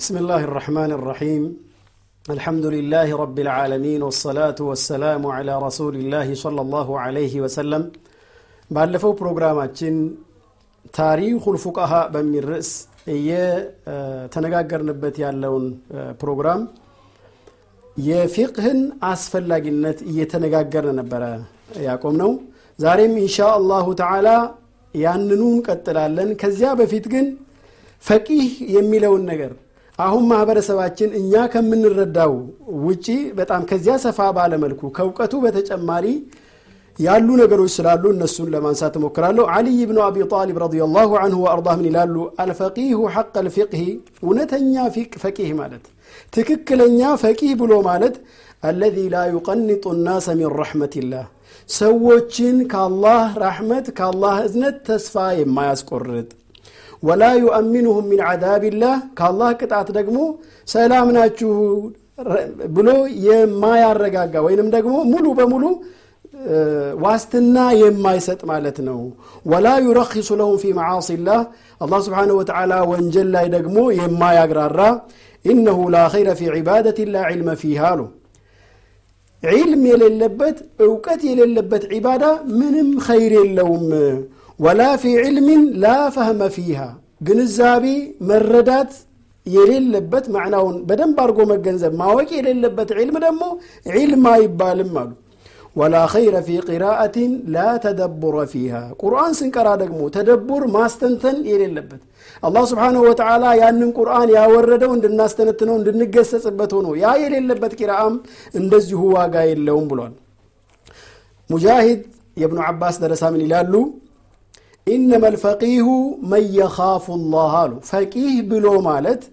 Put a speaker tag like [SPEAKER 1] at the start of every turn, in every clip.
[SPEAKER 1] بسم الله الرحمن الرحيم الحمد لله رب العالمين والصلاة والسلام على رسول الله صلى الله عليه وسلم ባለፈው ፕሮግራማችን ታሪኩል ፉቃሃ በሚል ርዕስ እየተነጋገርንበት ያለውን ፕሮግራም የፊቅህን አስፈላጊነት እየተነጋገርን ነበረ ያቆም ነው ዛሬም ኢንሻ አላሁ ተዓላ ያንኑ እንቀጥላለን ከዚያ በፊት ግን ፈቂህ የሚለውን ነገር አሁን ማህበረሰባችን እኛ ከምንረዳው ውጪ በጣም ከዚያ ሰፋ ባለመልኩ ከእውቀቱ በተጨማሪ ያሉ ነገሮች ስላሉ እነሱን ለማንሳት እሞክራለሁ። አልይ ብኑ አቢ ጣሊብ ረዲየላሁ አንሁ ወአርዳህ ምን ይላሉ? አልፈቂሁ ሐቅ ልፊቅህ እውነተኛ ፈቂህ ማለት ትክክለኛ ፈቂህ ብሎ ማለት አለዚ ላ ዩቀንጡ ናሰ ሚን ረሕመትላህ ሰዎችን ከአላህ ራሕመት ከአላህ እዝነት ተስፋ የማያስቆርጥ ወላ ዩአሚኑሁም ሚን ዓዛብላህ ከአላህ ቅጣት ደግሞ ሰላም ናችሁ ብሎ የማያረጋጋ ወይንም ደግሞ ሙሉ በሙሉ ዋስትና የማይሰጥ ማለት ነው። ወላ ዩረኪሱ ለሁም ፊ መዓሲላህ አላህ ስብሓንሁ ወተዓላ ወንጀል ላይ ደግሞ የማያግራራ ኢነሁ ላ ኸይረ ፊ ዒባደት ላ ዕልመ ፊሃ አሉ። ዒልም የሌለበት እውቀት የሌለበት ዒባዳ ምንም ኸይር የለውም ወላ ፊ ዕልምን ላ ፈህመ ፊሃ። ግንዛቤ መረዳት የሌለበት ማዕናውን በደንብ አድርጎ መገንዘብ ማወቅ የሌለበት ዒልም ደግሞ ዒልም አይባልም አሉ። ወላ ኸይረ ፊ ቂራአትን ላ ተደቡረ ፊሃ። ቁርአን ስንቀራ ደግሞ ተደቡር ማስተንተን የሌለበት አላህ ስብሓንሁ ወተዓላ ያንን ቁርአን ያወረደው እንድናስተነትነው እንድንገሰጽበት ሆኖ ያ የሌለበት ቂራአም እንደዚሁ ዋጋ የለውም ብሏል። ሙጃሂድ የብኑ ዓባስ ደረሳ ምን ይላሉ ኢነማ ልፈቂሁ መን የኻፉ ላህ አሉ ፈቂህ ብሎ ማለት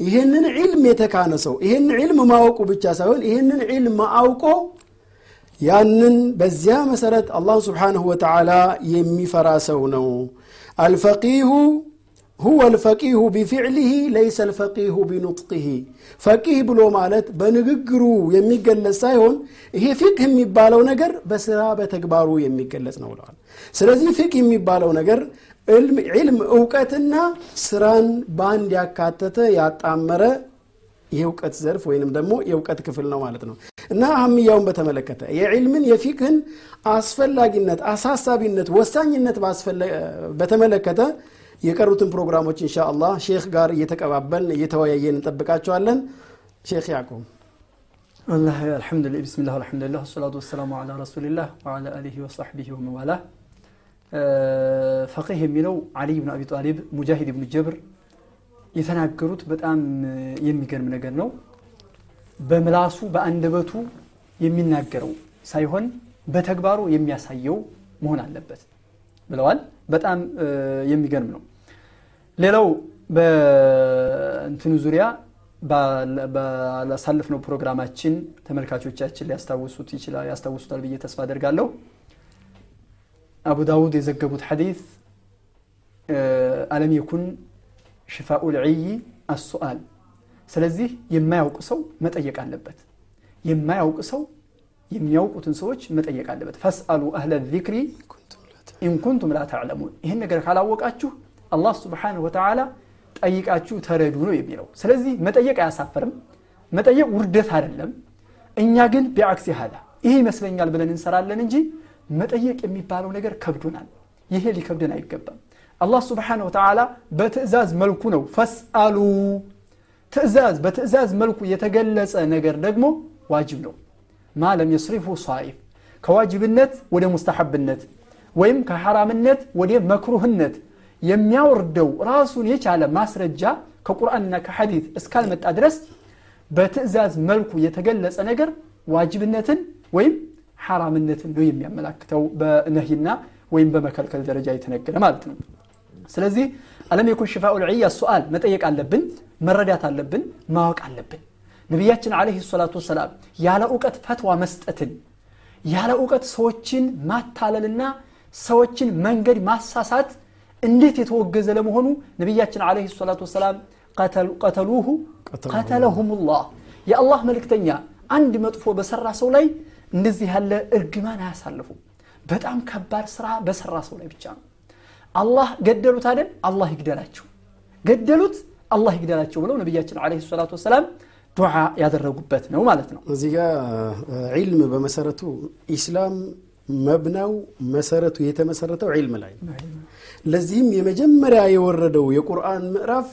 [SPEAKER 1] ይህንን ዒልም የተካነ ሰው ይህን ዒልም ማወቁ ብቻ ሳይሆን ይህንን ዒልም አውቆ ያንን በዚያ መሰረት አላህ ስብሓንሁ ወተዓላ የሚፈራ ሰው ነው አልፈቂሁ ሁወ ልፈቂሁ ቢፊዕሊህ ለይሰ ልፈቂሁ ቢኑጥቅህ ፈቂህ ብሎ ማለት በንግግሩ የሚገለጽ ሳይሆን ይሄ ፊቅህ የሚባለው ነገር በስራ በተግባሩ የሚገለጽ ነው ብለዋል። ስለዚህ ፊቅህ የሚባለው ነገር ዒልም እውቀትና ስራን በአንድ ያካተተ ያጣመረ የእውቀት ዘርፍ ወይንም ደግሞ የእውቀት ክፍል ነው ማለት ነው። እና አህምያውን በተመለከተ የዕልምን የፊቅህን አስፈላጊነት አሳሳቢነት ወሳኝነት በተመለከተ የቀሩትን ፕሮግራሞች እንሻ አላህ ሼክ ጋር እየተቀባበልን እየተወያየን እንጠብቃቸዋለን። ሼክ ያዕቁብ
[SPEAKER 2] አላህ አልሐምዱሊላህ ቢስሚላህ አልሐምዱሊላህ ሰላቱ ወሰላሙ አላ ረሱሊላህ ወአላ አሊሂ ወሰሕቢሂ ወመዋላ ፈቂህ የሚለው አሊይ ብን አቢ ጣሊብ ሙጃሂድ ብን ጀብር የተናገሩት በጣም የሚገርም ነገር ነው። በምላሱ በአንደበቱ የሚናገረው ሳይሆን በተግባሩ የሚያሳየው መሆን አለበት ብለዋል። በጣም የሚገርም ነው። ሌላው በእንትኑ ዙሪያ ባላሳለፍነው ፕሮግራማችን ተመልካቾቻችን ሊያስታውሱት ይችላል ያስታውሱታል ብዬ ተስፋ አደርጋለሁ። አቡ ዳውድ የዘገቡት ሐዲት አለም የኩን ሽፋኡ ልዕይ አሱአል። ስለዚህ የማያውቅ ሰው መጠየቅ አለበት። የማያውቅ ሰው የሚያውቁትን ሰዎች መጠየቅ አለበት። ፈስአሉ አህለ ዚክሪ ኢንኩንቱም ላ ተዕለሙን። ይህን ነገር ካላወቃችሁ አላህ ስብሓንሁ ወተዓላ ጠይቃችሁ ተረዱ ነው የሚለው። ስለዚህ መጠየቅ አያሳፍርም መጠየቅ ውርደት አይደለም። እኛ ግን ቢአክሲ ሀዳ ይሄ ይመስለኛል ብለን እንሰራለን እንጂ መጠየቅ የሚባለው ነገር ከብዶናል። ይሄ ሊከብደን አይገባም። አላህ ስብሓንሁ ወተዓላ በትእዛዝ መልኩ ነው ፈስአሉ። ትእዛዝ በትእዛዝ መልኩ የተገለጸ ነገር ደግሞ ዋጅብ ነው። ማለም የስሪፉ ሷሪፍ ከዋጅብነት ወደ ሙስተሐብነት ወይም ከሐራምነት ወደ መክሩህነት የሚያወርደው ራሱን የቻለ ማስረጃ ከቁርአንና ከሐዲት እስካልመጣ ድረስ በትእዛዝ መልኩ የተገለጸ ነገር ዋጅብነትን ወይም ሐራምነትን ነው የሚያመላክተው በነህይና ወይም በመከልከል ደረጃ የተነገረ ማለት ነው። ስለዚህ አለም የኩን ሽፋኡ ልዕያ ሱአል መጠየቅ አለብን መረዳት አለብን ማወቅ አለብን። ነቢያችን አለህ ሰላቱ ወሰላም ያለ እውቀት ፈትዋ መስጠትን ያለ እውቀት ሰዎችን ማታለልና ሰዎችን መንገድ ማሳሳት እንዴት የተወገዘ ለመሆኑ ነቢያችን አለህ ሰላቱ ወሰላም ቀተሉሁ ቀተለሁም ላህ የአላህ መልእክተኛ አንድ መጥፎ በሰራ ሰው ላይ እንደዚህ ያለ እርግማን አያሳልፉ በጣም ከባድ ስራ በሰራ ሰው ላይ ብቻ ነው። አላህ ገደሉት አይደል? አላህ ይግደላቸው። ገደሉት አላህ ይግደላቸው ብለው ነቢያችን ዓለይሂ ሰላቱ ወሰላም ዱዓ ያደረጉበት ነው ማለት ነው።
[SPEAKER 1] እዚህ ጋ ዒልም በመሰረቱ ኢስላም መብናው መሰረቱ የተመሰረተው ዒልም ላይ ነው። ለዚህም የመጀመሪያ የወረደው የቁርአን ምዕራፍ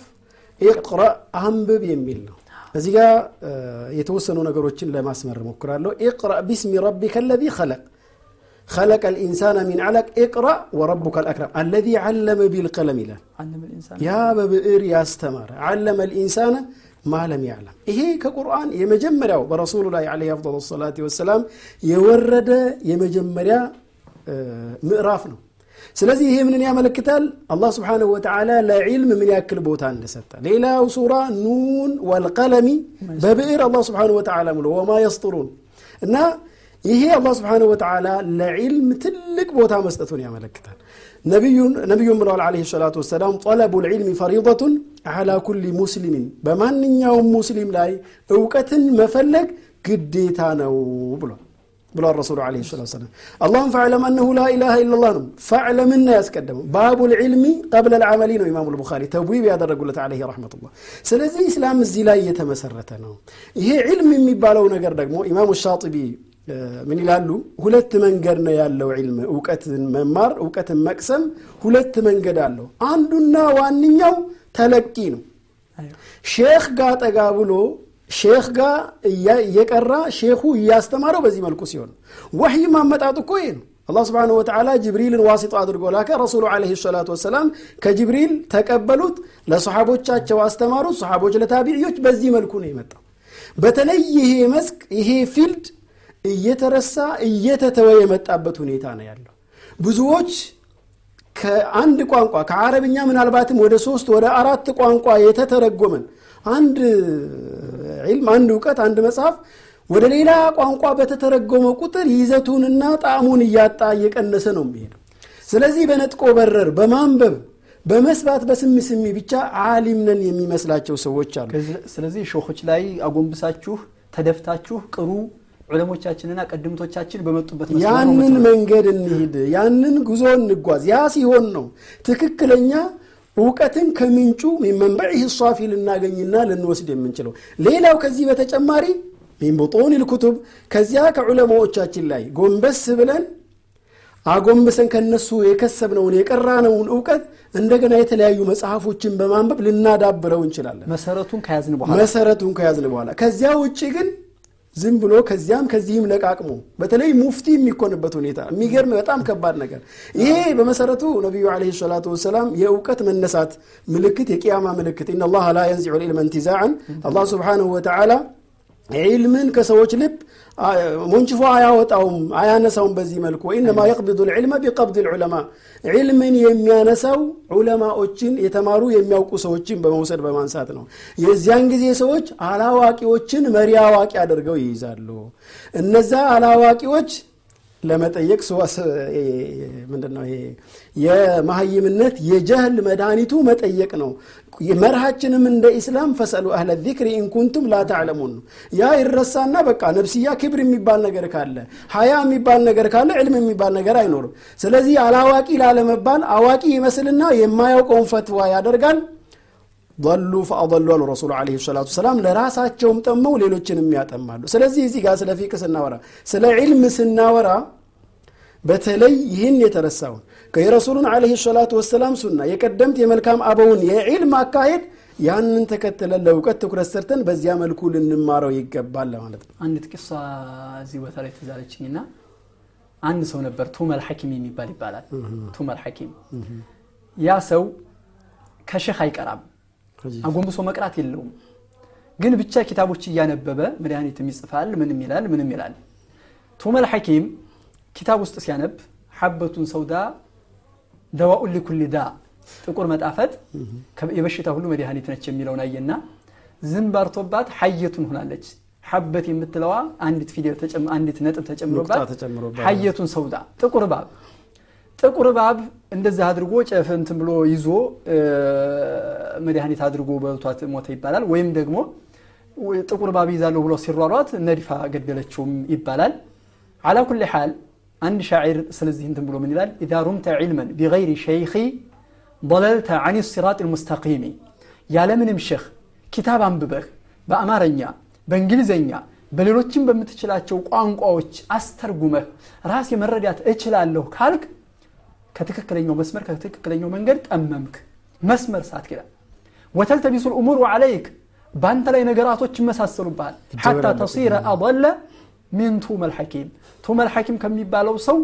[SPEAKER 1] ኢቅረእ አንብብ የሚል ነው። እዚህ ጋ የተወሰኑ ነገሮችን ለማስመር ሞክራለሁ። ኢቅረእ ቢስሚ ረቢከ አለዚ ኸለቅ خلق الإنسان من علق اقرأ وربك الأكرم الذي علم بالقلم ይላል
[SPEAKER 2] ዓለመ ልኢንሳን
[SPEAKER 1] ያ በብዕር ያስተማረ ዓለመ ልኢንሳነ ማለም ያዕለም ይሄ ከቁርአን የመጀመሪያው በረሱሉ ላይ ለ አፍضል ሰላት ወሰላም የወረደ የመጀመሪያ ምዕራፍ ነው። ስለዚህ ይሄ ምንን ያመለክታል? አላህ ስብሓንሁ ወተዓላ ለዒልም ምን ያክል ቦታ እንደሰጠ። ሌላው ሱራ ኑን ወልቀለሚ በብዕር አላህ ስብሓንሁ ወተዓላ ምሎ ወማ የስጥሩን እና ይሄ አላህ ስብሓንሁ ወተዓላ ለዒልም ትልቅ ቦታ መስጠቱን ያመለክታል ነቢዩን ብለዋል ዓለይሂ ሰላቱ ወሰላም ጠለቡ ልዕልሚ ፈሪضቱን ዓላ ኩሊ ሙስሊሚን በማንኛውም ሙስሊም ላይ እውቀትን መፈለግ ግዴታ ነው ብሏል ብሏል ረሱሉ ዓለይሂ ሰላቱ ወሰላም አላሁም ፈዕለም አነሁ ላ ኢላሃ ኢለላህ ነው ፈዕለምና ያስቀደመው ባቡ ልዕልሚ ቀብለ ልዓመሊ ነው ኢማሙ ልቡኻሪ ተብዊብ ያደረጉለት ዓለይሂ ረሕመቱላህ ስለዚህ ኢስላም እዚህ ላይ የተመሰረተ ነው ይሄ ዒልም የሚባለው ነገር ደግሞ ኢማሙ ሻጢቢ ምን ይላሉ? ሁለት መንገድ ነው ያለው ዒልም እውቀትን መማር እውቀትን መቅሰም ሁለት መንገድ አለው። አንዱና ዋንኛው تلقي ነው። ሼክ ጋር ጠጋ ብሎ ሼክ ጋር እየቀራ ሼኹ እያስተማረው በዚህ መልኩ ሲሆን ወሕይ ማመጣጡ እኮ ይሄ ነው። አላህ سبحانه وتعالى ጅብሪልን واسطة አድርጎ ላከ። رسول عليه الصلاة والسلام ከጅብሪል ተቀበሉት ለሰሓቦቻቸው አስተማሩት ሰሓቦች ለታቢዕዮች በዚህ መልኩ ነው የመጣው። በተለይ ይሄ መስክ ይሄ ፊልድ እየተረሳ እየተተወ የመጣበት ሁኔታ ነው ያለው። ብዙዎች ከአንድ ቋንቋ ከአረብኛ ምናልባትም ወደ ሶስት ወደ አራት ቋንቋ የተተረጎመን አንድ ዒልም አንድ እውቀት አንድ መጽሐፍ ወደ ሌላ ቋንቋ በተተረጎመ ቁጥር ይዘቱንና ጣዕሙን እያጣ እየቀነሰ ነው የሚሄደው። ስለዚህ በነጥቆ በረር በማንበብ በመስባት በስምስሚ ብቻ አሊም ነን የሚመስላቸው ሰዎች አሉ።
[SPEAKER 2] ስለዚህ ሾኾች ላይ አጎንብሳችሁ ተደፍታችሁ ቅሩ ዑለሞቻችንና ቀድምቶቻችን በመጡበት
[SPEAKER 1] ያንን መንገድ እንሂድ ያንን ጉዞ እንጓዝ። ያ ሲሆን ነው ትክክለኛ እውቀትን ከምንጩ መንበዒህ ሷፊ ልናገኝና ልንወስድ የምንችለው። ሌላው ከዚህ በተጨማሪ ሚን ቡጡን ልኩቱብ ከዚያ ከዑለማዎቻችን ላይ ጎንበስ ብለን አጎንብሰን ከነሱ የከሰብነውን የቀራነውን እውቀት እንደገና የተለያዩ መጽሐፎችን በማንበብ ልናዳብረው እንችላለን።
[SPEAKER 2] መሰረቱን ከያዝን በኋላ።
[SPEAKER 1] መሰረቱን ከያዝን በኋላ። ከዚያ ውጭ ግን ዝም ብሎ ከዚያም ከዚህም ለቃቅሞ በተለይ ሙፍቲ የሚኮንበት ሁኔታ የሚገርም በጣም ከባድ ነገር። ይሄ በመሰረቱ ነቢዩ ዓለይሂ ሰላቱ ወሰላም የእውቀት መነሳት ምልክት የቅያማ ምልክት። ኢና ላህ ላ የንዚዑ ልዕልመ እንቲዛዕን አላህ ስብሓንሁ ወተዓላ ዒልምን ከሰዎች ልብ ሞንጭፎ አያወጣውም አያነሳውም በዚህ መልኩ። ወኢነማ የቅብዱ ልዕልመ ቢቀብድ ልዑለማ። ዒልምን የሚያነሳው ዑለማዎችን የተማሩ የሚያውቁ ሰዎችን በመውሰድ በማንሳት ነው። የዚያን ጊዜ ሰዎች አላዋቂዎችን መሪ አዋቂ አድርገው ይይዛሉ። እነዛ አላዋቂዎች ለመጠየቅ ምንድነው ይሄ? የመሀይምነት የጀህል መድኃኒቱ መጠየቅ ነው። መርሃችንም እንደ ኢስላም فاسألوا أهل الذكر إن كنتم لا تعلمون። ነው ያ ይረሳና በቃ ነፍስያ ክብር የሚባል ነገር ካለ حياء የሚባል ነገር ካለ ዒልም የሚባል ነገር አይኖርም። ስለዚህ አላዋቂ ላለመባል አዋቂ ይመስልና የማያውቀውን ፈትዋ ያደርጋል ضلوا فأضلوا አሉ رسول عليه الصلاة والسلام ለራሳቸውም ጠመው ሌሎችንም ያጠማሉ። ስለዚህ እዚህ ጋር ስለ ፊቅ ስናወራ ስለ ዒልም ስናወራ በተለይ ይህን የተረሳውን የረሱሉን ዓለይሂ ሰላቱ ወሰላም ሱና የቀደምት የመልካም አበውን የዒልም አካሄድ ያንን ተከትለን ለእውቀት ትኩረት ሰርተን በዚያ መልኩ ልንማረው ይገባል ለማለት ነው።
[SPEAKER 2] አንዲት ቂሳ እዚህ ቦታ ላይ ትዛለችኝና አንድ ሰው ነበር ቱመል ሐኪም የሚባል ይባላል። ቱመል ሐኪም። ያ ሰው ከሼክ አይቀራም አጎንብሶ መቅራት የለውም። ግን ብቻ ኪታቦች እያነበበ መድኃኒትም ይጽፋል ምንም ይላል ምንም ይላል። ቱመል ሐኪም ኪታብ ውስጥ ሲያነብ ሐበቱን ሰውዳ ደዋኡን ሊኩል ዳ ጥቁር መጣፈጥ የበሽታ ሁሉ መድኃኒት ነች የሚለውን አየና ዝም ባርቶባት ሐየቱን ሆናለች። ሐበት የምትለዋ አንዲት ፊደል አንዲት ነጥብ ተጨምሮባት ሐየቱን ሰውዳ ጥቁር እባብ ጥቁር እባብ እንደዛ አድርጎ ጨፍንትን ብሎ ይዞ መድኃኒት አድርጎ በልቷት ሞተ ይባላል። ወይም ደግሞ ጥቁር እባብ ይዛለሁ ብሎ ሲሯሯት ነዲፋ ገደለችውም ይባላል። አላ ኩል ሓል አንድ ሻዒር ስለዚህ እንትን ብሎ ምን ይላል? ኢዛ ሩምተ ዒልመን ቢገይሪ ሸይኺ ضለልተ አን ሲራጥ ልሙስተቂሚ ያለምንም ሸህ ኪታብ አንብበህ በአማርኛ በእንግሊዝኛ በሌሎችም በምትችላቸው ቋንቋዎች አስተርጉመህ ራሴ መረዳት እችላለሁ ካልክ ከትክክለኛው መስመር ከትክክለኛው መንገድ ጠመምክ። መስመር ሳት ይላል وتلتبس الأمور عليك በአንተ ላይ ነገራቶች ይመሳሰሉብሃል። حتى تصير أضل من توما الحكيم توما الحكيم ከሚባለው ሰው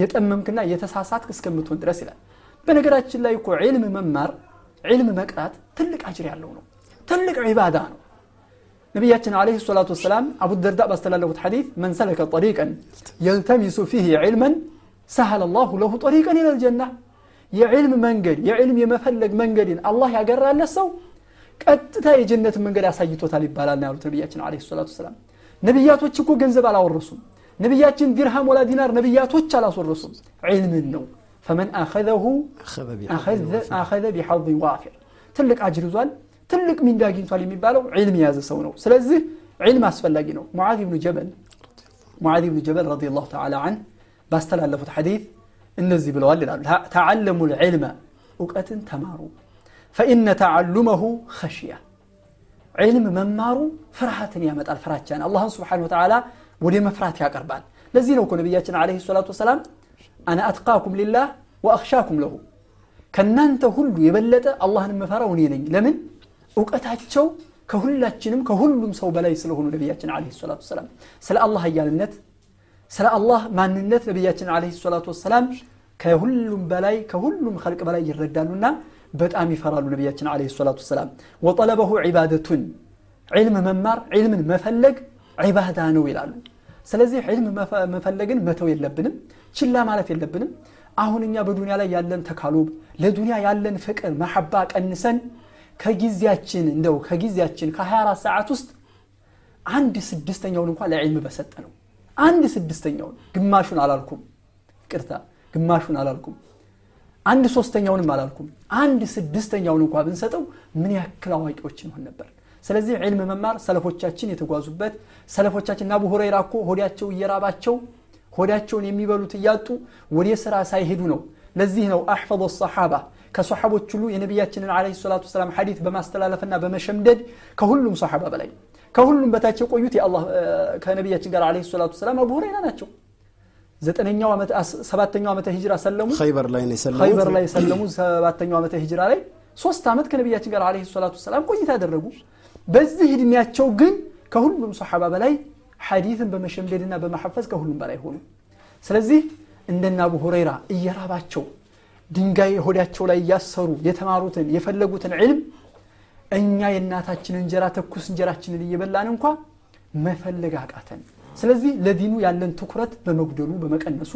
[SPEAKER 2] የጠመምክና የተሳሳትክ እስከምትሆን ድረስ ይላል። በነገራችን ላይ እኮ ዒልም መማር ዒልም መቅራት ትልቅ أجر ያለው ነው። ትልቅ ዒባዳ ነው። ነቢያችን عليه الصلاة والسلام አቡ ደርዳ ባስተላለፉት ሐዲት من سلك طريقا يلتمس فيه علما سهل الله له طريقا إلى الجنة. يا علم يعلم منقر يعلم يمفلق منقر الله يقرر على السو قد جنة منقر سيطوة لبالا نارو تنبياتنا عليه الصلاة والسلام نبيات تشكو قنزب على الرسول نبيات درهم ولا دينار نبيات وچ على الرسول علم النوم فمن أخذه أخذ أخذ اخذ بحظ وافر تلك أجر زوال تلك من داقين طالي مبالو علم يازا سونو سلزه علم أسفل لقينو معاذ بن جبل معاذ بن جبل رضي الله تعالى عنه ባስተላለፉት ሐዲት እነዚህ ብለዋል ይላሉ ተዓለሙ ልዕልመ እውቀትን ተማሩ ፈኢነ ተዓሉመሁ ኸሽያ ዕልም መማሩ ፍርሃትን ያመጣል ፍራቻን አላህን ስብሓን ወተዓላ ወደ መፍራት ያቀርባል ለዚህ ነው እኮ ነቢያችን አለህ ሰላቱ ወሰላም አነ አትቃኩም ሊላህ ወአክሻኩም ለሁ ከእናንተ ሁሉ የበለጠ አላህን የምፈራው እኔ ነኝ ለምን እውቀታቸው ከሁላችንም ከሁሉም ሰው በላይ ስለሆኑ ነቢያችን አለህ ሰላቱ ወሰላም ስለ አላህ ሀያልነት ስለ አላህ ማንነት ነቢያችን አለህ ሰላቱ ወሰላም ከሁሉም በላይ ከሁሉም ኸልቅ በላይ ይረዳሉና በጣም ይፈራሉ ነቢያችን አለህ ሰላቱ ወሰላም። ወጠለበሁ ዒባደቱን ዕልም መማር ዕልምን መፈለግ ዒባዳ ነው ይላሉ። ስለዚህ ዕልም መፈለግን መተው የለብንም ችላ ማለት የለብንም። አሁን እኛ በዱንያ ላይ ያለን ተካሉብ ለዱንያ ያለን ፍቅር መሐባ ቀንሰን ከጊዜያችን እንደው ከጊዜያችን ከ24 ሰዓት ውስጥ አንድ ስድስተኛውን እንኳን ለዕልም በሰጠ ነው አንድ ስድስተኛውን ግማሹን አላልኩም። ይቅርታ ግማሹን አላልኩም። አንድ ሶስተኛውንም አላልኩም። አንድ ስድስተኛውን እንኳ ብንሰጠው ምን ያክል አዋቂዎች እንሆን ነበር? ስለዚህ ዕልም መማር ሰለፎቻችን የተጓዙበት ሰለፎቻችን አቡ ሁረይራ እኮ ሆዳቸው እየራባቸው ሆዳቸውን የሚበሉት እያጡ ወደ ስራ ሳይሄዱ ነው። ለዚህ ነው አሕፈظ ሰሓባ ከሰሓቦች ሁሉ የነቢያችንን አለ ሰላቱ ሰላም ሐዲት በማስተላለፍና በመሸምደድ ከሁሉም ሰሓባ በላይ ከሁሉም በታች የቆዩት ከነቢያችን ጋር አለ ሰላቱ ሰላም አቡ ሁረይራ ናቸው። ዘጠነኛው ሰባተኛው ዓመተ ሂጅራ ሰለሙ።
[SPEAKER 1] ኸይበር ላይ ነው የሰለሙት።
[SPEAKER 2] ኸይበር ላይ ሰለሙ። ሰባተኛው ዓመተ ሂጅራ ላይ ሶስት ዓመት ከነቢያችን ጋር አለ ሰላቱ ሰላም ቆይታ ያደረጉ በዚህ እድሜያቸው ግን ከሁሉም ሰሓባ በላይ ሐዲትን በመሸምደድና በማሐፈዝ ከሁሉም በላይ ሆኑ። ስለዚህ እንደነ አቡ ሁረይራ እየራባቸው ድንጋይ ሆዳቸው ላይ እያሰሩ የተማሩትን የፈለጉትን ዕልም እኛ የእናታችን እንጀራ ትኩስ እንጀራችንን እየበላን እንኳ መፈለግ አቃተን። ስለዚህ ለዲኑ ያለን ትኩረት በመጉደሉ በመቀነሱ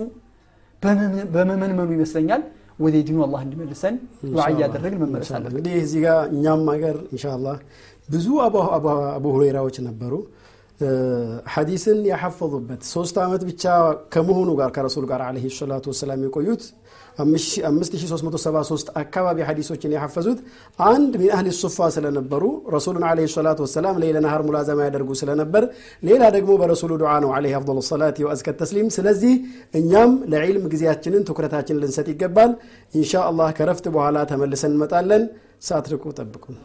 [SPEAKER 2] በመመንመኑ ይመስለኛል ወደ ዲኑ አላህ እንዲመልሰን ዱዓ እያደረግን መመለስ አለብን።
[SPEAKER 1] እንግዲህ እዚህ ጋር እኛም ሀገር ኢንሻአላህ ብዙ አቡ ሁረይራዎች ነበሩ። ሐዲስን ያሐፈዙበት ሶስት ዓመት ብቻ ከመሆኑ ጋር ከረሱል ጋር አለህ ሰላቱ ወሰላም የቆዩት 5373 አካባቢ ሐዲሶችን ያሐፈዙት አንድ ሚን አህሊ ሱፋ ስለነበሩ ረሱሉን አለ ሰላቱ ወሰላም ሌለ ነሃር ሙላዘማ ያደርጉ ስለነበር ሌላ ደግሞ በረሱሉ ዱዓ ነው አለ አፍضل ሰላት ወአዝከ ተስሊም። ስለዚህ እኛም ለዒልም ጊዜያችንን ትኩረታችንን ልንሰጥ ይገባል። ኢንሻ አላህ ከረፍት በኋላ ተመልሰን እንመጣለን። ሳትርቁ ጠብቁን